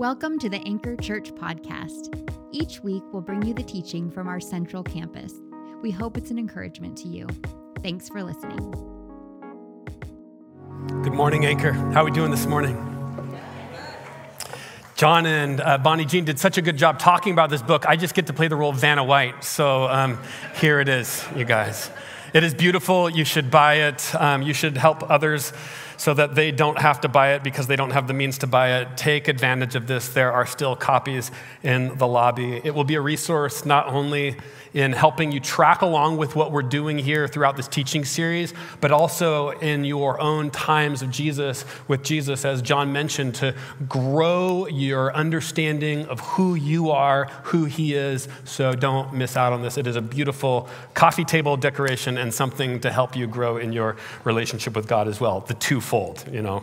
Welcome to the Anchor Church podcast. Each week, we'll bring you the teaching from our central campus. We hope it's an encouragement to you. Thanks for listening. Good morning, Anchor. How are we doing this morning? John and uh, Bonnie Jean did such a good job talking about this book. I just get to play the role of Vanna White. So um, here it is, you guys. It is beautiful. You should buy it. Um, you should help others so that they don't have to buy it because they don't have the means to buy it. Take advantage of this. There are still copies in the lobby. It will be a resource not only in helping you track along with what we're doing here throughout this teaching series, but also in your own times of Jesus, with Jesus, as John mentioned, to grow your understanding of who you are, who he is. So don't miss out on this. It is a beautiful coffee table decoration and something to help you grow in your relationship with God as well. The you know.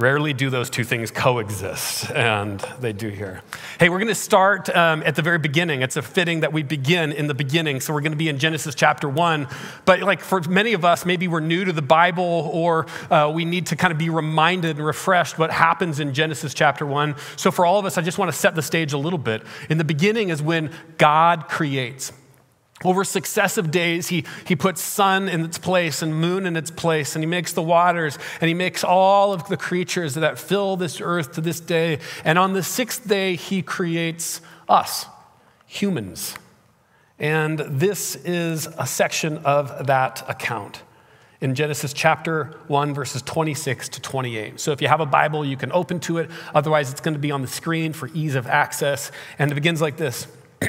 Rarely do those two things coexist, and they do here. Hey, we're going to start um, at the very beginning. It's a fitting that we begin in the beginning. So we're going to be in Genesis chapter one. But like for many of us, maybe we're new to the Bible, or uh, we need to kind of be reminded and refreshed what happens in Genesis chapter one. So for all of us, I just want to set the stage a little bit. In the beginning is when God creates. Over successive days, he, he puts sun in its place and moon in its place, and he makes the waters, and he makes all of the creatures that fill this earth to this day. And on the sixth day, he creates us, humans. And this is a section of that account in Genesis chapter 1, verses 26 to 28. So if you have a Bible, you can open to it. Otherwise, it's going to be on the screen for ease of access. And it begins like this.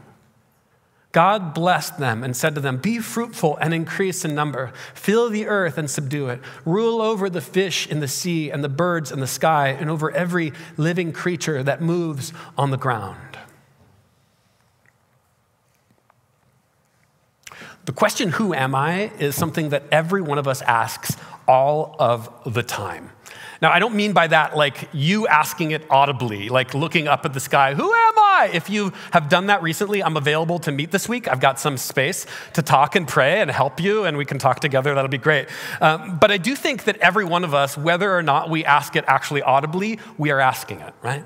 God blessed them and said to them, Be fruitful and increase in number, fill the earth and subdue it, rule over the fish in the sea and the birds in the sky, and over every living creature that moves on the ground. The question, Who am I, is something that every one of us asks all of the time. Now, I don't mean by that like you asking it audibly, like looking up at the sky, who am I? If you have done that recently, I'm available to meet this week. I've got some space to talk and pray and help you, and we can talk together. That'll be great. Um, but I do think that every one of us, whether or not we ask it actually audibly, we are asking it, right?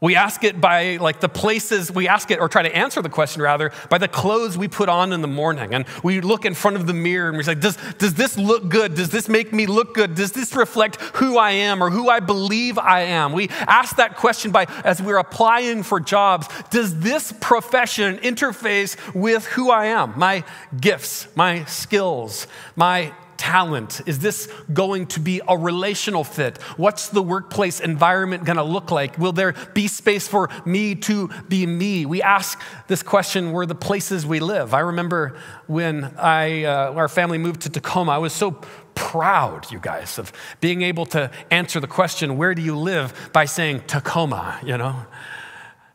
We ask it by like the places, we ask it or try to answer the question rather by the clothes we put on in the morning. And we look in front of the mirror and we say, does, does this look good? Does this make me look good? Does this reflect who I am or who I believe I am? We ask that question by as we're applying for jobs. Does this profession interface with who I am? My gifts, my skills, my talent? Is this going to be a relational fit? What's the workplace environment going to look like? Will there be space for me to be me? We ask this question where the places we live. I remember when I, uh, our family moved to Tacoma, I was so proud, you guys, of being able to answer the question, where do you live, by saying Tacoma, you know?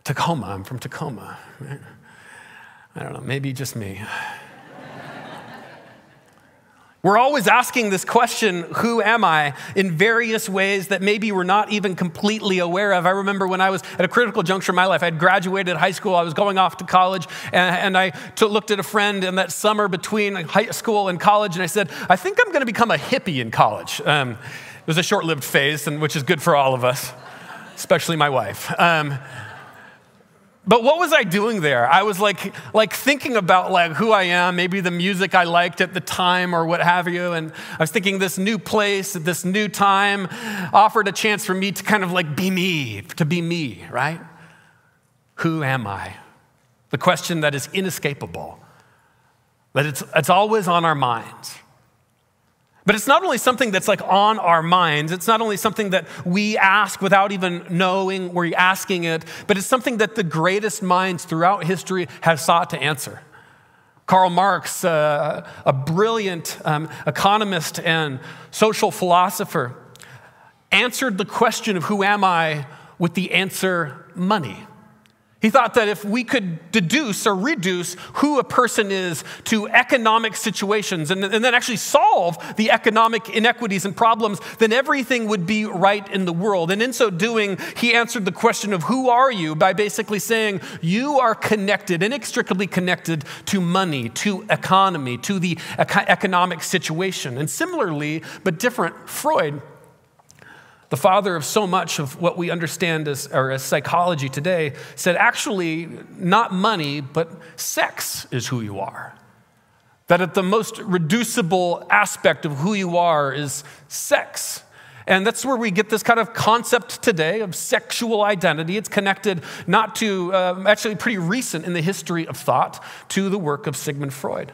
Tacoma, I'm from Tacoma. I don't know, maybe just me. We're always asking this question, who am I, in various ways that maybe we're not even completely aware of. I remember when I was at a critical juncture in my life, I had graduated high school, I was going off to college, and, and I t- looked at a friend in that summer between high school and college, and I said, I think I'm going to become a hippie in college. Um, it was a short lived phase, and, which is good for all of us, especially my wife. Um, but what was I doing there? I was like, like thinking about like who I am, maybe the music I liked at the time or what have you. And I was thinking this new place, this new time offered a chance for me to kind of like be me, to be me, right? Who am I? The question that is inescapable, that it's, it's always on our minds. But it's not only something that's like on our minds, it's not only something that we ask without even knowing we're asking it, but it's something that the greatest minds throughout history have sought to answer. Karl Marx, uh, a brilliant um, economist and social philosopher, answered the question of who am I with the answer money. He thought that if we could deduce or reduce who a person is to economic situations and, and, then actually solve the economic inequities and problems, then everything would be right in the world. And in so doing, he answered the question of who are you by basically saying, You are connected, inextricably connected to money, to economy, to the economic situation. And similarly, but different, Freud the father of so much of what we understand as, or as psychology today, said actually, not money, but sex is who you are. That at the most reducible aspect of who you are is sex. And that's where we get this kind of concept today of sexual identity. It's connected not to, uh, actually, pretty recent in the history of thought, to the work of Sigmund Freud.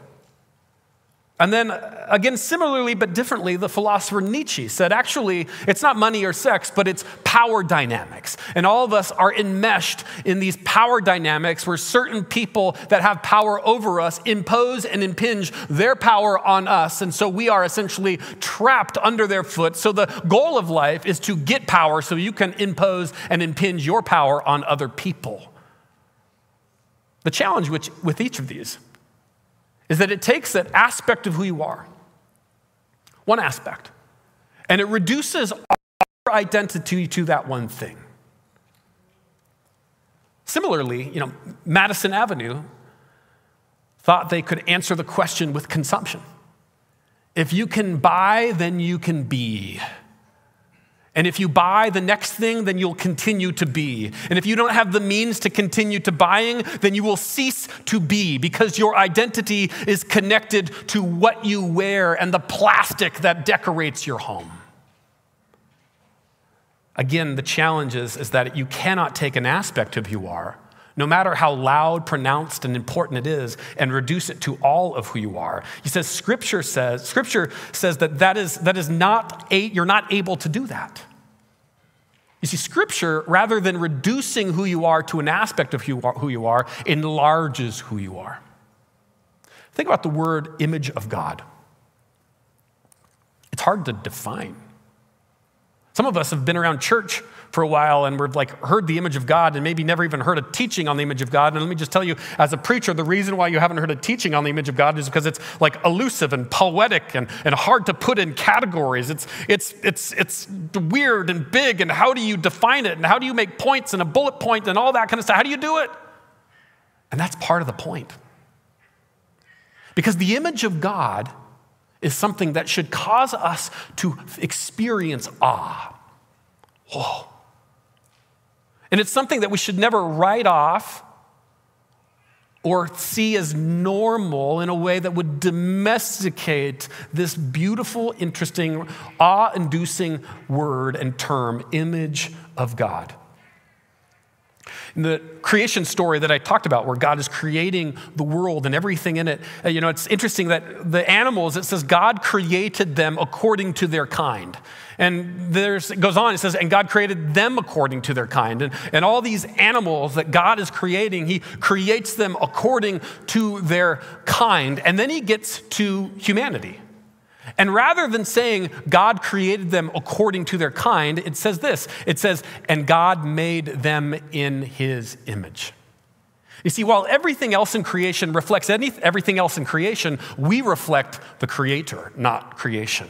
And then, again, similarly but differently, the philosopher Nietzsche said actually, it's not money or sex, but it's power dynamics. And all of us are enmeshed in these power dynamics where certain people that have power over us impose and impinge their power on us. And so we are essentially trapped under their foot. So the goal of life is to get power so you can impose and impinge your power on other people. The challenge with each of these is that it takes that aspect of who you are, one aspect, and it reduces our identity to that one thing. Similarly, you know, Madison Avenue thought they could answer the question with consumption. If you can buy, then you can be. And if you buy the next thing, then you'll continue to be. And if you don't have the means to continue to buying, then you will cease to be because your identity is connected to what you wear and the plastic that decorates your home. Again, the challenge is, is that you cannot take an aspect of who you are, no matter how loud, pronounced, and important it is, and reduce it to all of who you are. He says, Scripture says, Scripture says that that is, that is not a, you're not able to do that. You see, Scripture, rather than reducing who you are to an aspect of who you are, enlarges who you are. Think about the word image of God. It's hard to define. Some of us have been around church for a while and we've like heard the image of God and maybe never even heard a teaching on the image of God. And let me just tell you, as a preacher, the reason why you haven't heard a teaching on the image of God is because it's like elusive and poetic and, and hard to put in categories. It's, it's, it's, it's weird and big. And how do you define it? And how do you make points and a bullet point and all that kind of stuff? How do you do it? And that's part of the point. Because the image of God is something that should cause us to experience awe. Whoa. And it's something that we should never write off or see as normal in a way that would domesticate this beautiful, interesting, awe inducing word and term, image of God. The creation story that I talked about, where God is creating the world and everything in it, uh, you know, it's interesting that the animals, it says God created them according to their kind. And there's, it goes on, it says, and God created them according to their kind. And, and all these animals that God is creating, He creates them according to their kind. And then He gets to humanity. And rather than saying God created them according to their kind, it says this it says, and God made them in his image. You see, while everything else in creation reflects any, everything else in creation, we reflect the Creator, not creation.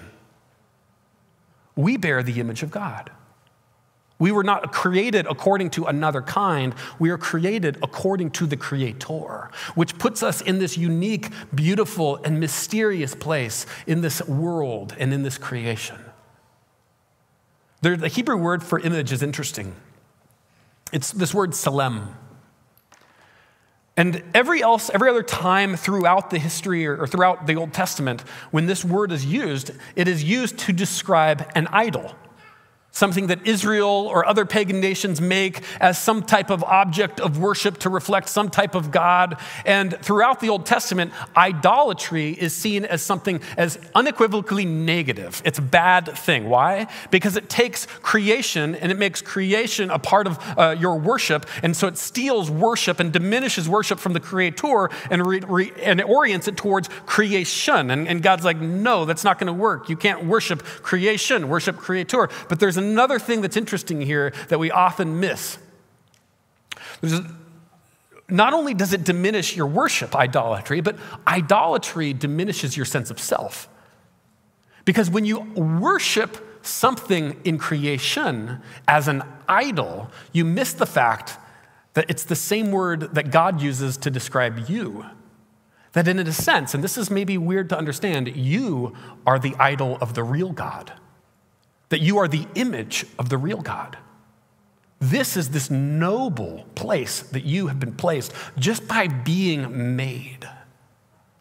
We bear the image of God. We were not created according to another kind. We are created according to the Creator, which puts us in this unique, beautiful, and mysterious place in this world and in this creation. The Hebrew word for image is interesting. It's this word "tselem," And every else, every other time throughout the history or, or throughout the Old Testament, when this word is used, it is used to describe an idol something that Israel or other pagan nations make as some type of object of worship to reflect some type of God. And throughout the Old Testament, idolatry is seen as something as unequivocally negative. It's a bad thing. Why? Because it takes creation and it makes creation a part of uh, your worship. And so it steals worship and diminishes worship from the Creator and, re- re- and orients it towards creation. And, and God's like, no, that's not going to work. You can't worship creation, worship Creator. But there's another thing that's interesting here that we often miss. There's not only does it diminish your worship, idolatry, but idolatry diminishes your sense of self. Because when you worship something in creation as an idol, you miss the fact that it's the same word that God uses to describe you. That, in a sense, and this is maybe weird to understand, you are the idol of the real God. That you are the image of the real God. This is this noble place that you have been placed just by being made.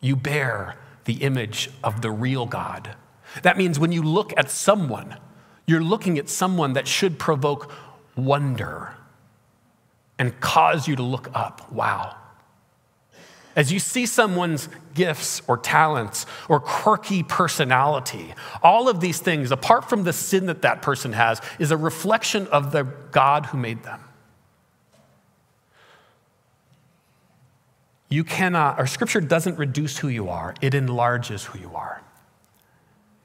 You bear the image of the real God. That means when you look at someone, you're looking at someone that should provoke wonder and cause you to look up. Wow. As you see someone's gifts or talents or quirky personality, all of these things, apart from the sin that that person has, is a reflection of the God who made them. You cannot, our scripture doesn't reduce who you are, it enlarges who you are.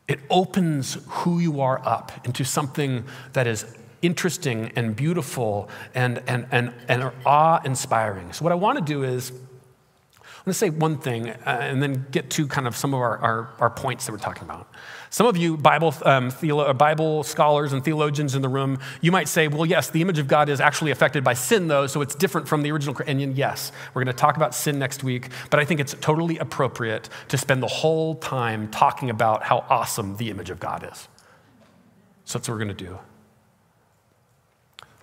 It opens who you are up into something that is interesting and beautiful and, and, and, and awe inspiring. So, what I want to do is, I'm going to say one thing uh, and then get to kind of some of our, our, our points that we're talking about. Some of you Bible, um, theolo- uh, Bible scholars and theologians in the room, you might say, well, yes, the image of God is actually affected by sin, though, so it's different from the original. And yes, we're going to talk about sin next week, but I think it's totally appropriate to spend the whole time talking about how awesome the image of God is. So that's what we're going to do.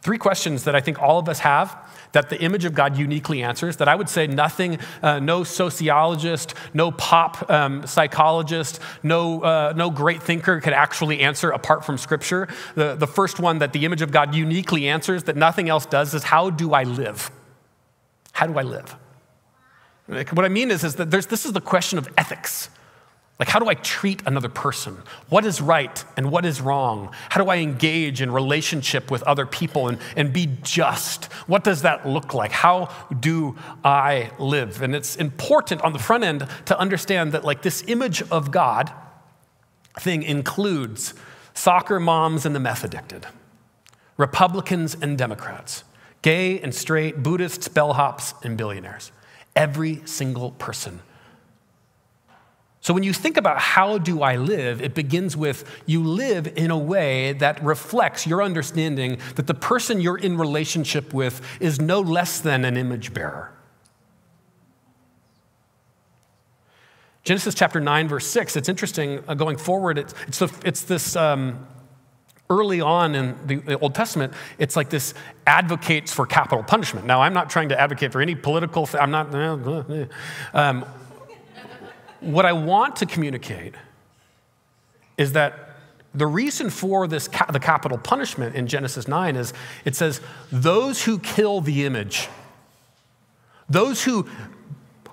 Three questions that I think all of us have that the image of God uniquely answers, that I would say nothing, uh, no sociologist, no pop um, psychologist, no, uh, no great thinker could actually answer apart from Scripture. The, the first one that the image of God uniquely answers, that nothing else does, is how do I live? How do I live? What I mean is, is that this is the question of ethics. Like, how do I treat another person? What is right and what is wrong? How do I engage in relationship with other people and, and be just? What does that look like? How do I live? And it's important on the front end to understand that, like, this image of God thing includes soccer moms and the meth addicted, Republicans and Democrats, gay and straight, Buddhists, bellhops, and billionaires. Every single person so when you think about how do I live, it begins with you live in a way that reflects your understanding that the person you're in relationship with is no less than an image bearer. Genesis chapter 9, verse 6, it's interesting uh, going forward. It's, it's, the, it's this um, early on in the, Old Testament, it's like this advocates for capital punishment. Now, I'm not trying to advocate for any political, I'm not, um, what I want to communicate is that the reason for this the capital punishment in Genesis 9 is it says those who kill the image those who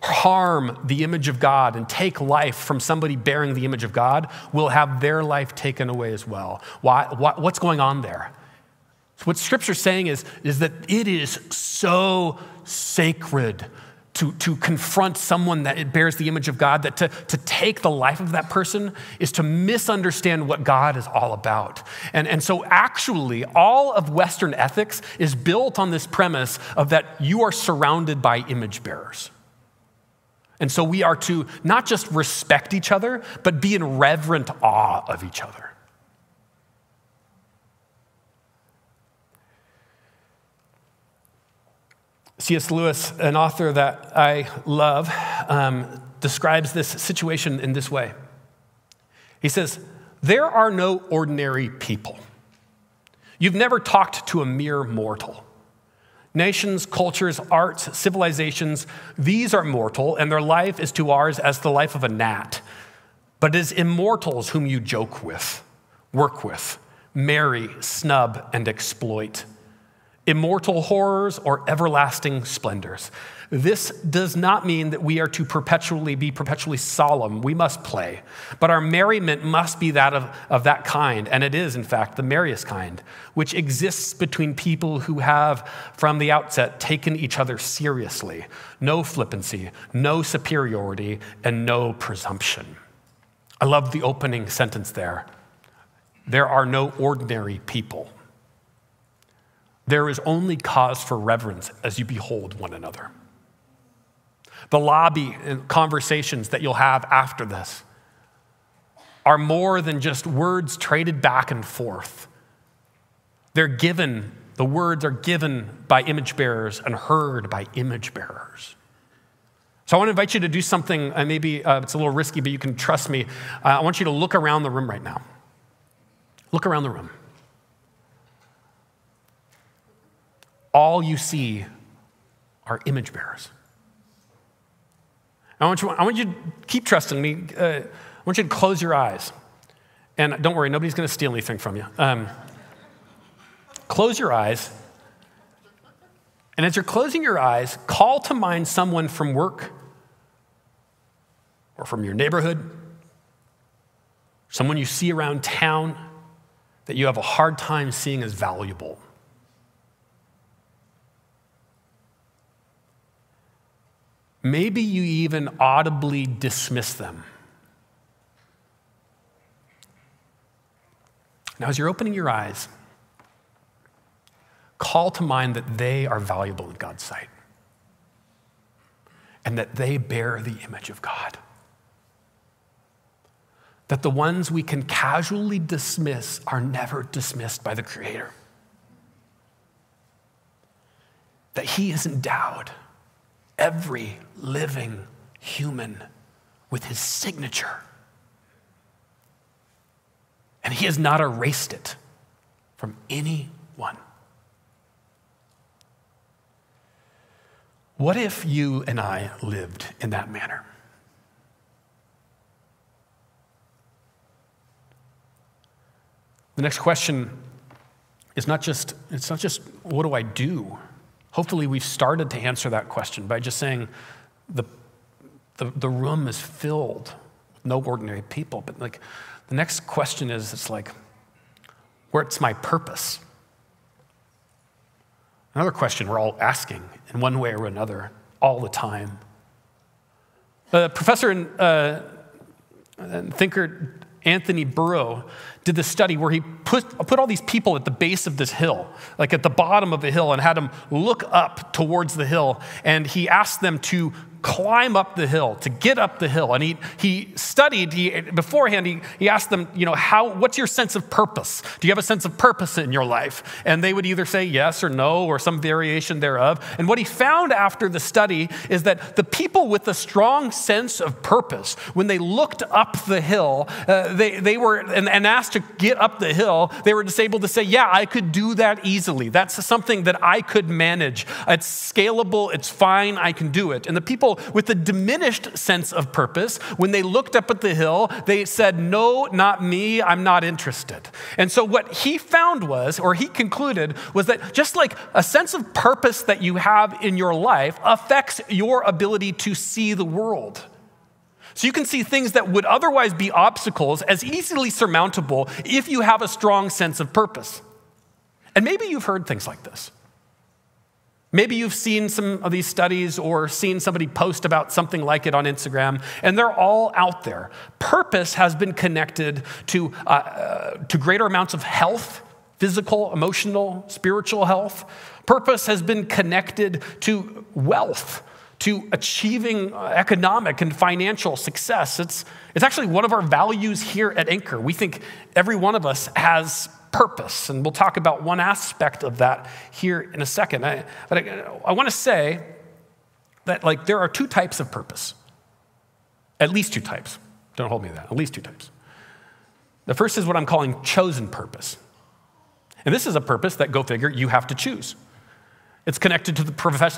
harm the image of God and take life from somebody bearing the image of God will have their life taken away as well. Why, what's going on there? So what Scripture's saying is, is that it is so sacred to, to confront someone that it bears the image of God, that to, to take the life of that person is to misunderstand what God is all about. And, and so, actually, all of Western ethics is built on this premise of that you are surrounded by image bearers. And so, we are to not just respect each other, but be in reverent awe of each other. C.S. Lewis, an author that I love, um, describes this situation in this way. He says, There are no ordinary people. You've never talked to a mere mortal. Nations, cultures, arts, civilizations, these are mortal, and their life is to ours as the life of a gnat. But it is immortals whom you joke with, work with, marry, snub, and exploit immortal horrors, or everlasting splendors. This does not mean that we are to perpetually be perpetually solemn. We must play. But our merriment must be that of, of that kind, and it is, in fact, the merriest kind, which exists between people who have, from the outset, taken each other seriously. No flippancy, no superiority, and no presumption. I love the opening sentence there. There are no ordinary people. There is only cause for reverence as you behold one another. the lobby and conversations that you'll have after this are more than just words traded back and forth. They're given, the words are given by image bearers and heard by image bearers. So I want to invite you to do something, uh, maybe uh, it's a little risky, but you can trust me. Uh, I want you to look around the room right now. Look around the room. All you see are image bearers. I want you, I want you to keep trusting me. Uh, I want you to close your eyes. And don't worry, nobody's going to steal anything from you. Um, close your eyes. And as you're closing your eyes, call to mind someone from work or from your neighborhood, someone you see around town that you have a hard time seeing as valuable. Maybe you even audibly dismiss them. Now, as you're opening your eyes, call to mind that they are valuable in God's sight and that they bear the image of God. That the ones we can casually dismiss are never dismissed by the Creator. That He is endowed every living human with his signature. And he has not erased it from anyone. What if you and I lived in that manner? The next question is not just, it's not just what do I do? Hopefully, we've started to answer that question by just saying the, the, the room is filled with no ordinary people. But like, the next question is it's like, where's my purpose? Another question we're all asking in one way or another all the time. A professor and, uh, and thinker Anthony Burrow did this study where he put, put all these people at the base of this hill, like at the bottom of the hill, and had them look up towards the hill. And he asked them to climb up the hill, to get up the hill. And he, he studied, he, beforehand, he, he asked them, you know, how, what's your sense of purpose? Do you have a sense of purpose in your life? And they would either say yes or no or some variation thereof. And what he found after the study is that the people with a strong sense of purpose, when they looked up the hill, uh, they, they were, and, and asked to get up the hill, they were just able to say, yeah, I could do that easily. That's something that I could manage. It's scalable, it's fine, I can do it. And the people with a diminished sense of purpose, when they looked up at the hill, they said, No, not me, I'm not interested. And so what he found was, or he concluded, was that just like a sense of purpose that you have in your life affects your ability to see the world. So you can see things that would otherwise be obstacles as easily surmountable if you have a strong sense of purpose. And maybe you've heard things like this. Maybe you've seen some of these studies or seen somebody post about something like it on Instagram, and they're all out there. Purpose has been connected to, uh, uh, to greater amounts of health, physical, emotional, spiritual health. Purpose has been connected to wealth, to achieving uh, economic and financial success. It's, it's actually one of our values here at Anchor. We think every one of us has purpose. And we'll talk about one aspect of that here in a second. I, but I, I want to say that like there are two types of purpose. At least two types. Don't hold me to that. At least two types. The first is what I'm calling chosen purpose. And this is a purpose that, go figure, you have to choose. It's connected to the,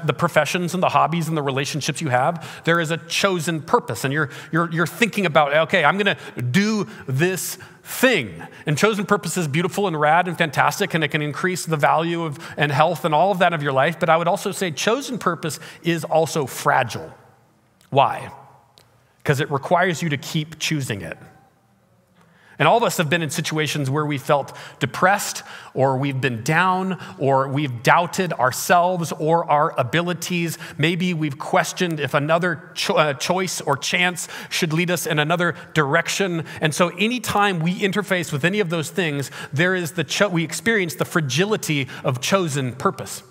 the, professions and the hobbies and the relationships you have. There is a chosen purpose, and you're, you're, you're thinking about, okay, I'm going to do this thing. And chosen purpose is beautiful and rad and fantastic, and it can increase the value of, and health and all of that of your life. But I would also say chosen purpose is also fragile. Why? Because it requires you to keep choosing it. And all of us have been in situations where we felt depressed, or we've been down, or we've doubted ourselves or our abilities. Maybe we've questioned if another cho- uh, choice or chance should lead us in another direction. And so, anytime we interface with any of those things, there is the cho- we experience the fragility of chosen purpose.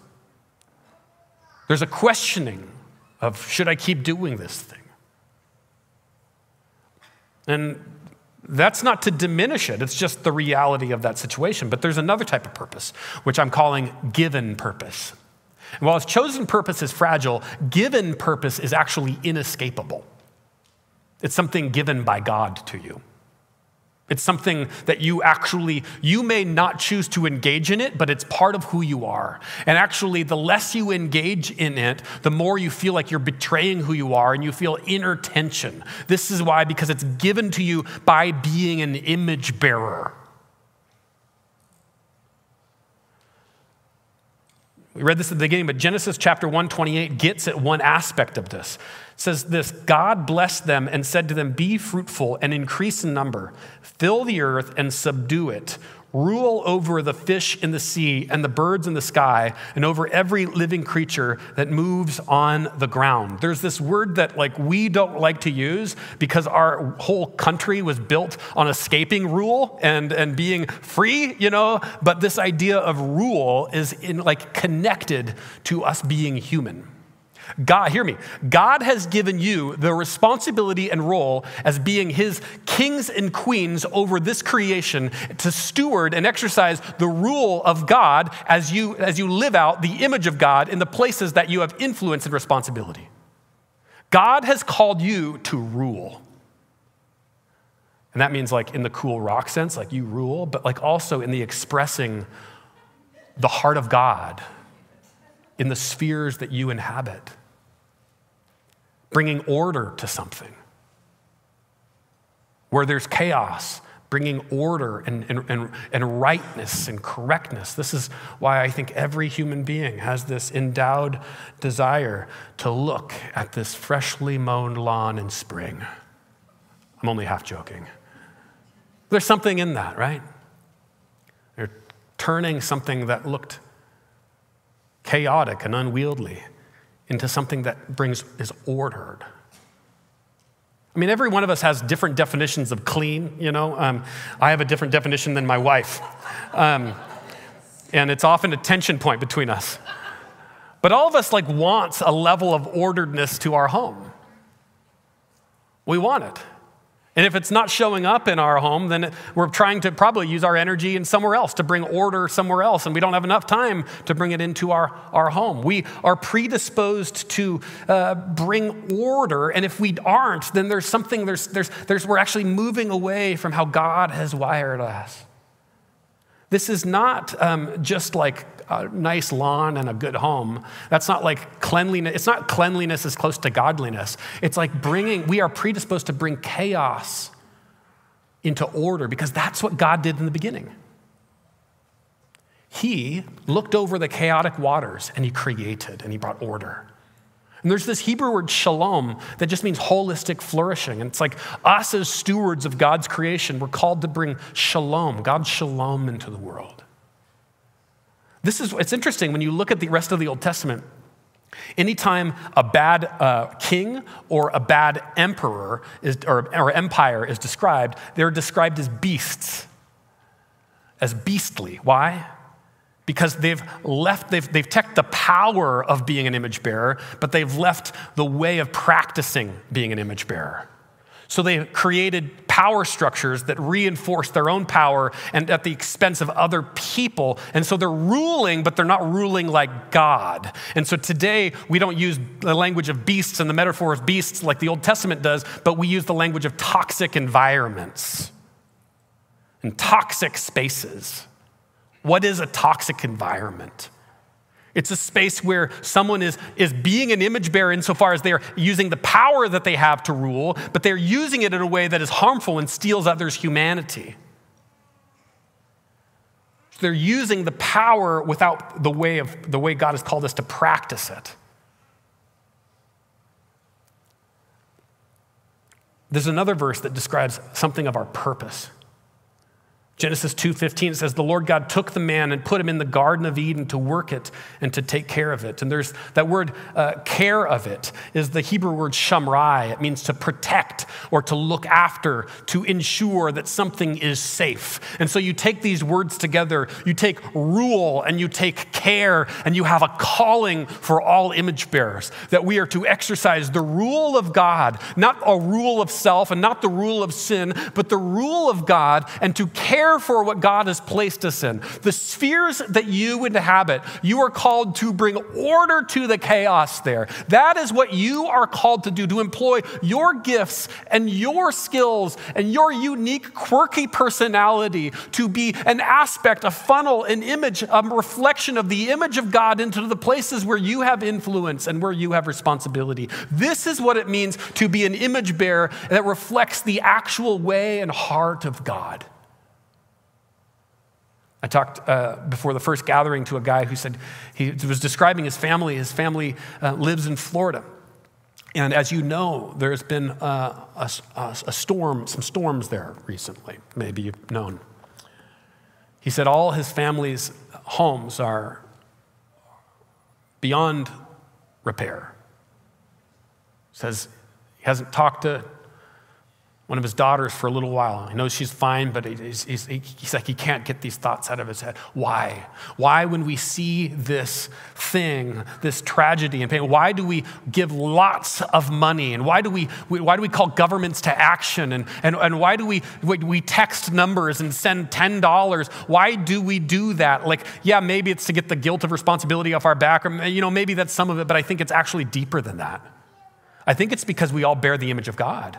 There's a questioning of should I keep doing this thing? And that's not to diminish it, it's just the reality of that situation. But there's another type of purpose, which I'm calling given purpose. And while its chosen purpose is fragile, given purpose is actually inescapable. It's something given by God to you. It's something that you actually, you may not choose to engage in it, but it's part of who you are. And actually, the less you engage in it, the more you feel like you're betraying who you are and you feel inner tension. This is why, because it's given to you by being an image bearer. We read this at the beginning, but Genesis chapter 128 gets at one aspect of this. Says this God blessed them and said to them, Be fruitful and increase in number, fill the earth and subdue it rule over the fish in the sea and the birds in the sky and over every living creature that moves on the ground. There's this word that like we don't like to use because our whole country was built on escaping rule and, and being free, you know, but this idea of rule is in like connected to us being human. God, hear me, God has given you the responsibility and role as being his kings and queens over this creation to steward and exercise the rule of God as you, as you live out the image of God in the places that you have influence and responsibility. God has called you to rule. And that means, like, in the cool rock sense, like you rule, but like also in the expressing the heart of God in the spheres that you inhabit bringing order to something. Where there's chaos, bringing order and, and, and, rightness and correctness. This is why I think every human being has this endowed desire to look at this freshly mown lawn in spring. I'm only half joking. There's something in that, right? They're turning something that looked chaotic and unwieldy into something that brings is ordered. I mean, every one of us has different definitions of clean, you know. Um, I have a different definition than my wife. Um, and it's often a tension point between us. But all of us like wants a level of orderedness to our home. We want it. And if it's not showing up in our home, then we're trying to probably use our energy in somewhere else to bring order somewhere else, and we don't have enough time to bring it into our, our home. We are predisposed to uh, bring order, and if we aren't, then there's something, there's, there's, there's, we're actually moving away from how God has wired us. This is not um, just like a nice lawn and a good home. That's not like cleanliness. It's not cleanliness as close to godliness. It's like bringing, we are predisposed to bring chaos into order because that's what God did in the beginning. He looked over the chaotic waters and he created and he brought order. And there's this Hebrew word shalom that just means holistic flourishing. And it's like us as stewards of God's creation, we're called to bring shalom, God's shalom into the world. This is, it's interesting when you look at the rest of the Old Testament. Anytime a bad uh, king or a bad emperor is, or, or empire is described, they're described as beasts, as beastly. Why? Because they've left, they've, they've taken the power of being an image bearer, but they've left the way of practicing being an image bearer. So they created power structures that reinforce their own power and at the expense of other people. And so they're ruling, but they're not ruling like God. And so today we don't use the language of beasts and the metaphor of beasts like the Old Testament does, but we use the language of toxic environments and toxic spaces. What is a toxic environment? It's a space where someone is, is being an image bearer insofar as they're using the power that they have to rule, but they're using it in a way that is harmful and steals others' humanity. they're using the power without the way of the way God has called us to practice it. There's another verse that describes something of our purpose. Genesis 2:15 says the Lord God took the man and put him in the garden of Eden to work it and to take care of it. And there's that word uh, care of it is the Hebrew word shamar. It means to protect or to look after, to ensure that something is safe. And so you take these words together, you take rule and you take care and you have a calling for all image bearers that we are to exercise the rule of God, not a rule of self and not the rule of sin, but the rule of God and to care care for what God has placed us in. The spheres that you inhabit, you are called to bring order to the chaos there. That is what you are called to do, to employ your gifts and your skills and your unique, quirky personality to be an aspect, a funnel, an image, a reflection of the image of God into the places where you have influence and where you have responsibility. This is what it means to be an image bearer that reflects the actual way and heart of God. I talked uh, before the first gathering to a guy who said he was describing his family. His family uh, lives in Florida. And as you know, there's been uh, a, a, a storm, some storms there recently. Maybe you've known. He said all his family's homes are beyond repair. Says he hasn't talked to one of his daughters for a little while. He knows she's fine, but he's, he's, he's, like, he can't get these thoughts out of his head. Why? Why, when we see this thing, this tragedy and pain, why do we give lots of money? And why do we, why do we call governments to action? And, and, and why do we, we text numbers and send $10? Why do we do that? Like, yeah, maybe it's to get the guilt of responsibility off our back, or, you know, maybe that's some of it, but I think it's actually deeper than that. I think it's because we all bear the image of God.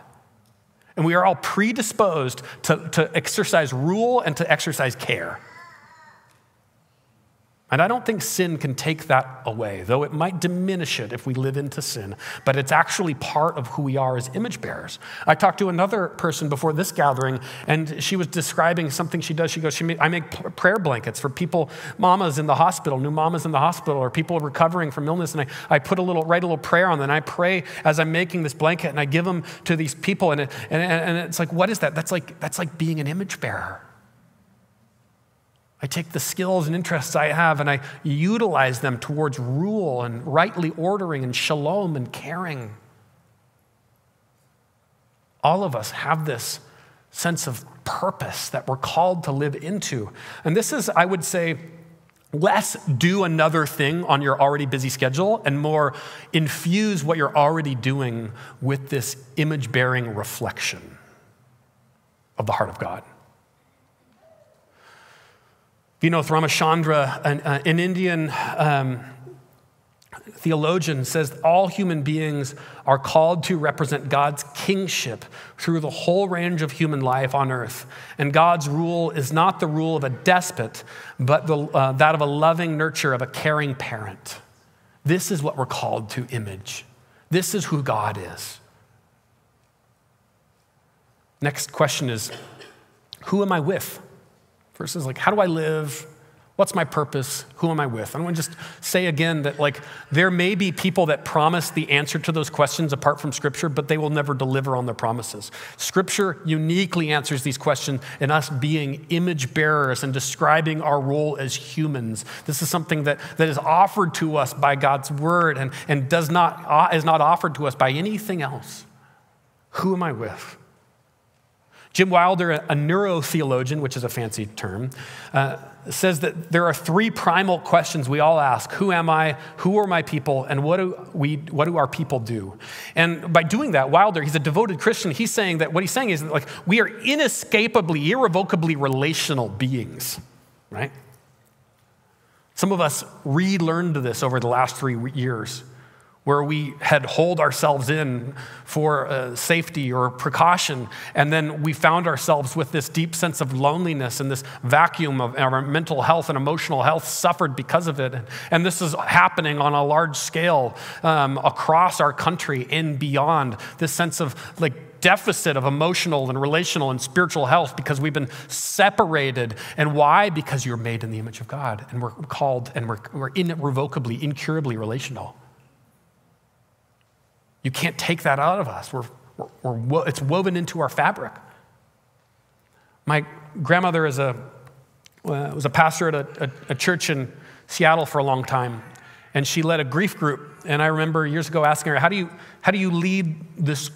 And we are all predisposed to, to exercise rule and to exercise care. And I don't think sin can take that away, though it might diminish it if we live into sin, but it's actually part of who we are as image bearers. I talked to another person before this gathering, and she was describing something she does. She goes, she made, I make prayer blankets for people, mamas in the hospital, new mamas in the hospital, or people recovering from illness, and I, I put a little, write a little prayer on them, and I pray as I'm making this blanket, and I give them to these people, and, it, and, and it's like, what is that? That's like, that's like being an image bearer. I take the skills and interests I have and I utilize them towards rule and rightly ordering and shalom and caring. All of us have this sense of purpose that we're called to live into. And this is, I would say, less do another thing on your already busy schedule and more infuse what you're already doing with this image bearing reflection of the heart of God. Vinoth Ramachandra, an, uh, an Indian um, theologian, says all human beings are called to represent God's kingship through the whole range of human life on earth. And God's rule is not the rule of a despot, but the, uh, that of a loving nurture, of a caring parent. This is what we're called to image. This is who God is. Next question is Who am I with? Versus like, how do I live? What's my purpose? Who am I with? I want to just say again that like there may be people that promise the answer to those questions apart from Scripture, but they will never deliver on their promises. Scripture uniquely answers these questions in us being image bearers and describing our role as humans. This is something that, that is offered to us by God's word and, and does not, uh, is not offered to us by anything else. Who am I with? Jim Wilder, a neurotheologian, which is a fancy term, uh, says that there are three primal questions we all ask Who am I? Who are my people? And what do, we, what do our people do? And by doing that, Wilder, he's a devoted Christian, he's saying that what he's saying is like, we are inescapably, irrevocably relational beings, right? Some of us relearned this over the last three years where we had holed ourselves in for uh, safety or precaution and then we found ourselves with this deep sense of loneliness and this vacuum of our mental health and emotional health suffered because of it and this is happening on a large scale um, across our country and beyond this sense of like deficit of emotional and relational and spiritual health because we've been separated. And why? Because you're made in the image of God and we're called and we're, we're irrevocably, incurably relational. You can't take that out of us. We're, we're, we're, it's woven into our fabric. My grandmother is a, uh, was a pastor at a, a, a church in Seattle for a long time, and she led a grief group. And I remember years ago asking her, "How do you how do you lead this?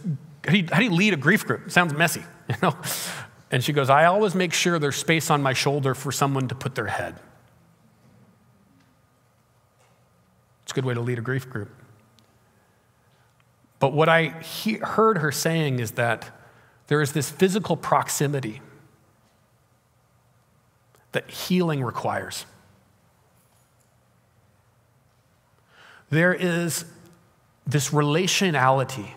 How do you, how do you lead a grief group? It sounds messy, you know." And she goes, "I always make sure there's space on my shoulder for someone to put their head." It's a good way to lead a grief group. But what I he- heard her saying is that there is this physical proximity that healing requires. There is this relationality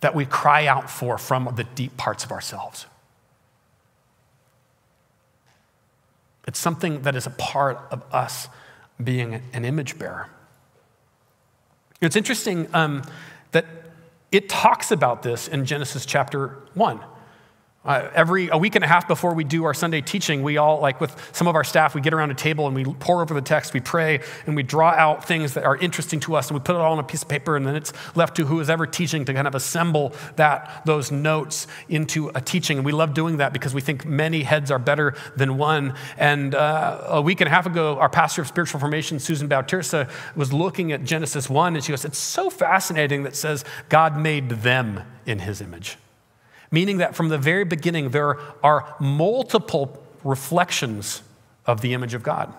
that we cry out for from the deep parts of ourselves. It's something that is a part of us being an image bearer. It's interesting um, that it talks about this in Genesis chapter 1. Uh, every a week and a half before we do our Sunday teaching, we all like with some of our staff, we get around a table and we pore over the text, we pray, and we draw out things that are interesting to us, and we put it all on a piece of paper, and then it's left to who is ever teaching to kind of assemble that those notes into a teaching. And we love doing that because we think many heads are better than one. And uh, a week and a half ago, our pastor of spiritual formation, Susan Bautista, was looking at Genesis one, and she goes, "It's so fascinating that says God made them in His image." Meaning that from the very beginning, there are multiple reflections of the image of God.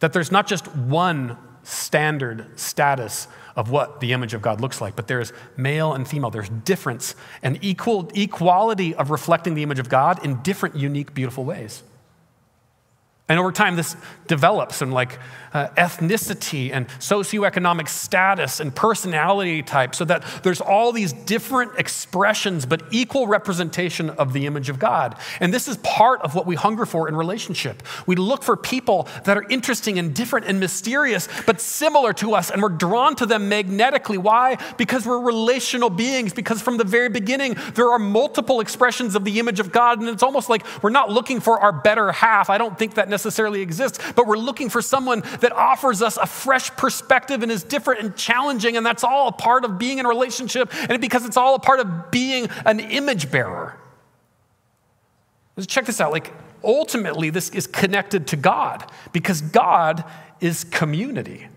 That there's not just one standard status of what the image of God looks like, but there's male and female, there's difference and equal equality of reflecting the image of God in different, unique, beautiful ways. And over time, this develops in like uh, ethnicity and socioeconomic status and personality type, so that there's all these different expressions, but equal representation of the image of God. And this is part of what we hunger for in relationship. We look for people that are interesting and different and mysterious, but similar to us, and we're drawn to them magnetically. Why? Because we're relational beings, because from the very beginning, there are multiple expressions of the image of God, and it's almost like we're not looking for our better half. I don't think that necessarily exists, but we're looking for someone that offers us a fresh perspective and is different and challenging, and that's all a part of being in a relationship, and because it's all a part of being an image bearer. Let's check this out. Like, ultimately, this is connected to God because God is community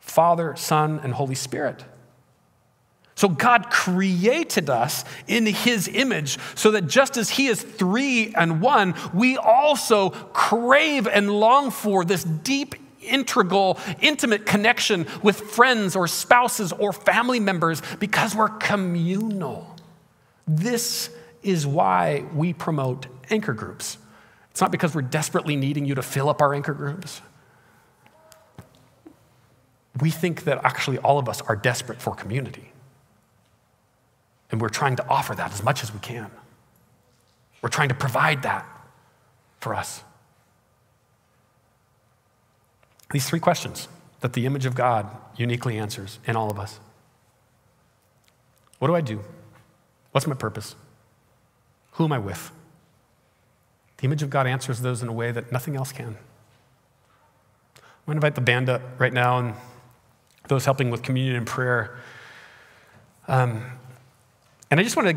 Father, Son, and Holy Spirit. So God created us in his image so that just as he is three and one, we also crave and long for this deep, integral, intimate connection with friends or spouses or family members because we're communal. This is why we promote anchor groups. It's not because we're desperately needing you to fill up our anchor groups. We think that actually all of us are desperate for community. And we're trying to offer that as much as we can. We're trying to provide that for us. These three questions that the image of God uniquely answers in all of us What do I do? What's my purpose? Who am I with? The image of God answers those in a way that nothing else can. I'm going to invite the band up right now and those helping with communion and prayer. Um, and I just want to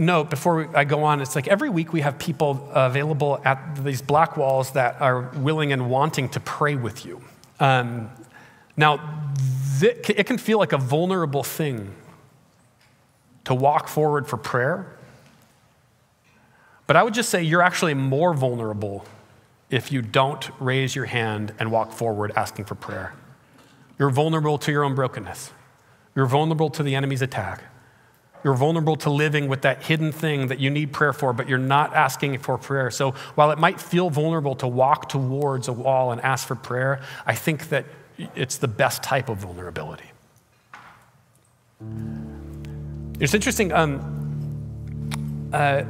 note before I go on, it's like every week we have people available at these black walls that are willing and wanting to pray with you. Um, now, it can feel like a vulnerable thing to walk forward for prayer. But I would just say you're actually more vulnerable if you don't raise your hand and walk forward asking for prayer. You're vulnerable to your own brokenness, you're vulnerable to the enemy's attack. You're vulnerable to living with that hidden thing that you need prayer for, but you're not asking for prayer. So while it might feel vulnerable to walk towards a wall and ask for prayer, I think that it's the best type of vulnerability. It's interesting. Um, uh,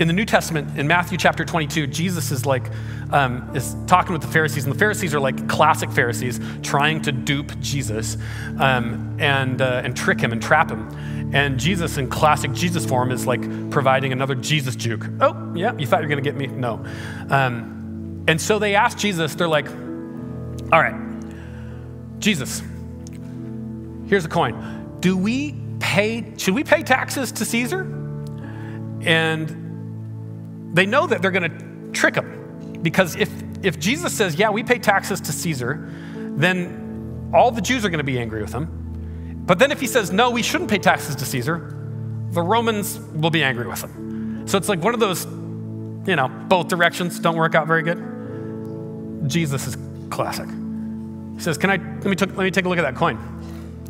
in the New Testament, in Matthew chapter 22, Jesus is like, um, is talking with the Pharisees, and the Pharisees are like classic Pharisees trying to dupe Jesus um, and, uh, and trick him and trap him. And Jesus, in classic Jesus form, is like providing another Jesus juke. Oh, yeah, you thought you were going to get me? No. Um, and so they ask Jesus, they're like, all right, Jesus, here's a coin. Do we pay, should we pay taxes to Caesar? And they know that they're going to trick him because if, if Jesus says, Yeah, we pay taxes to Caesar, then all the Jews are going to be angry with him. But then if he says, No, we shouldn't pay taxes to Caesar, the Romans will be angry with him. So it's like one of those, you know, both directions don't work out very good. Jesus is classic. He says, Can I, let me, let me take a look at that coin.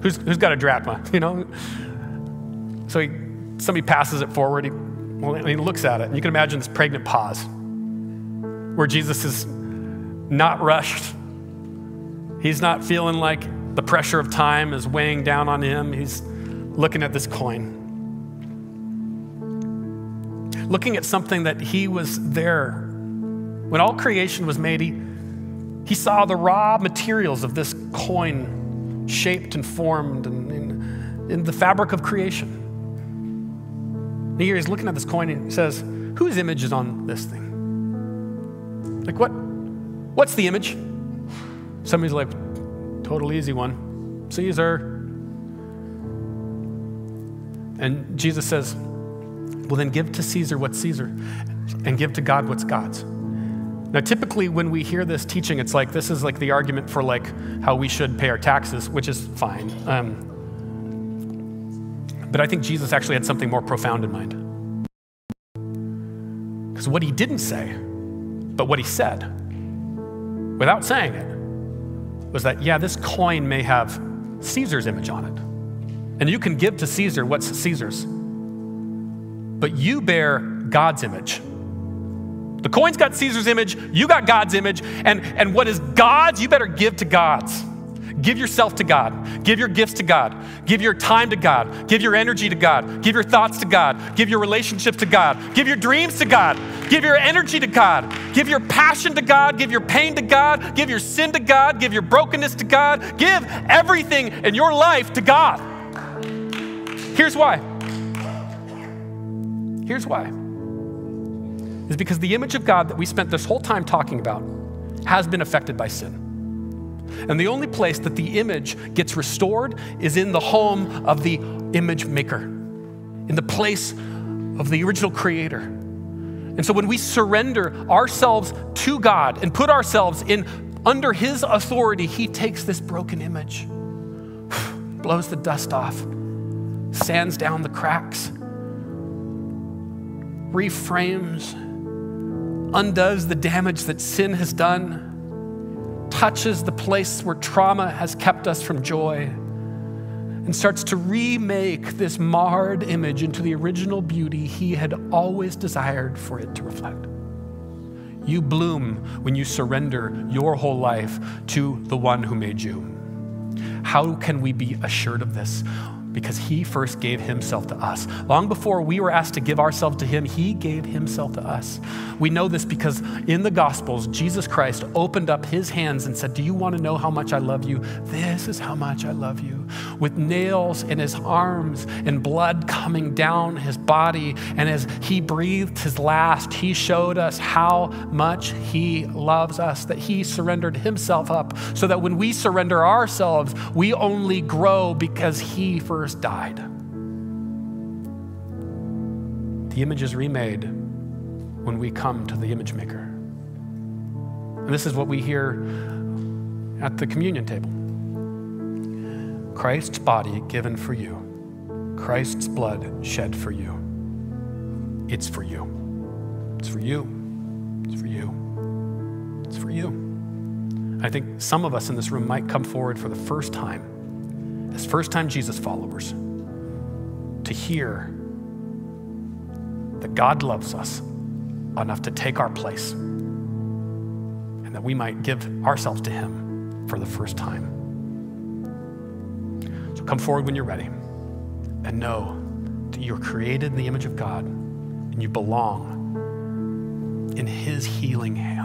Who's, who's got a drachma, you know? So he, somebody passes it forward. He, well, he looks at it. And you can imagine this pregnant pause where Jesus is not rushed. He's not feeling like the pressure of time is weighing down on him. He's looking at this coin. Looking at something that he was there. When all creation was made, he, he saw the raw materials of this coin shaped and formed in, in, in the fabric of creation. And here he's looking at this coin and he says, Whose image is on this thing? Like, what? What's the image? Somebody's like, Total easy one. Caesar. And Jesus says, Well, then give to Caesar what's Caesar and give to God what's God's. Now, typically, when we hear this teaching, it's like this is like the argument for like how we should pay our taxes, which is fine. Um, but I think Jesus actually had something more profound in mind. Because what he didn't say, but what he said, without saying it, was that, yeah, this coin may have Caesar's image on it. And you can give to Caesar what's Caesar's. But you bear God's image. The coin's got Caesar's image, you got God's image, and, and what is God's, you better give to God's. Give yourself to God. Give your gifts to God. Give your time to God. Give your energy to God. Give your thoughts to God. Give your relationships to God. Give your dreams to God. Give your energy to God. Give your passion to God. Give your pain to God. Give your sin to God. Give your brokenness to God. Give everything in your life to God. Here's why. Here's why. Is because the image of God that we spent this whole time talking about has been affected by sin. And the only place that the image gets restored is in the home of the image maker, in the place of the original creator. And so when we surrender ourselves to God and put ourselves in under his authority, he takes this broken image, blows the dust off, sands down the cracks, reframes, undoes the damage that sin has done touches the place where trauma has kept us from joy and starts to remake this marred image into the original beauty he had always desired for it to reflect. You bloom when you surrender your whole life to the one who made you. How can we be assured of this? because he first gave himself to us. Long before we were asked to give ourselves to him, he gave himself to us. We know this because in the Gospels, Jesus Christ opened up his hands and said, Do you want to know how much I love you? This is how much I love you. With nails in his arms and blood coming down his body. And as he breathed his last, he showed us how much he loves us, that he surrendered himself up so that when we surrender ourselves, we only grow because he first died. The image is remade when we come to the image maker. And this is what we hear at the communion table Christ's body given for you, Christ's blood shed for you. It's for you. It's for you. It's for you. It's for you. I think some of us in this room might come forward for the first time as first time Jesus followers to hear that God loves us enough to take our place and that we might give ourselves to Him for the first time. Come forward when you're ready and know that you're created in the image of God and you belong in His healing hands.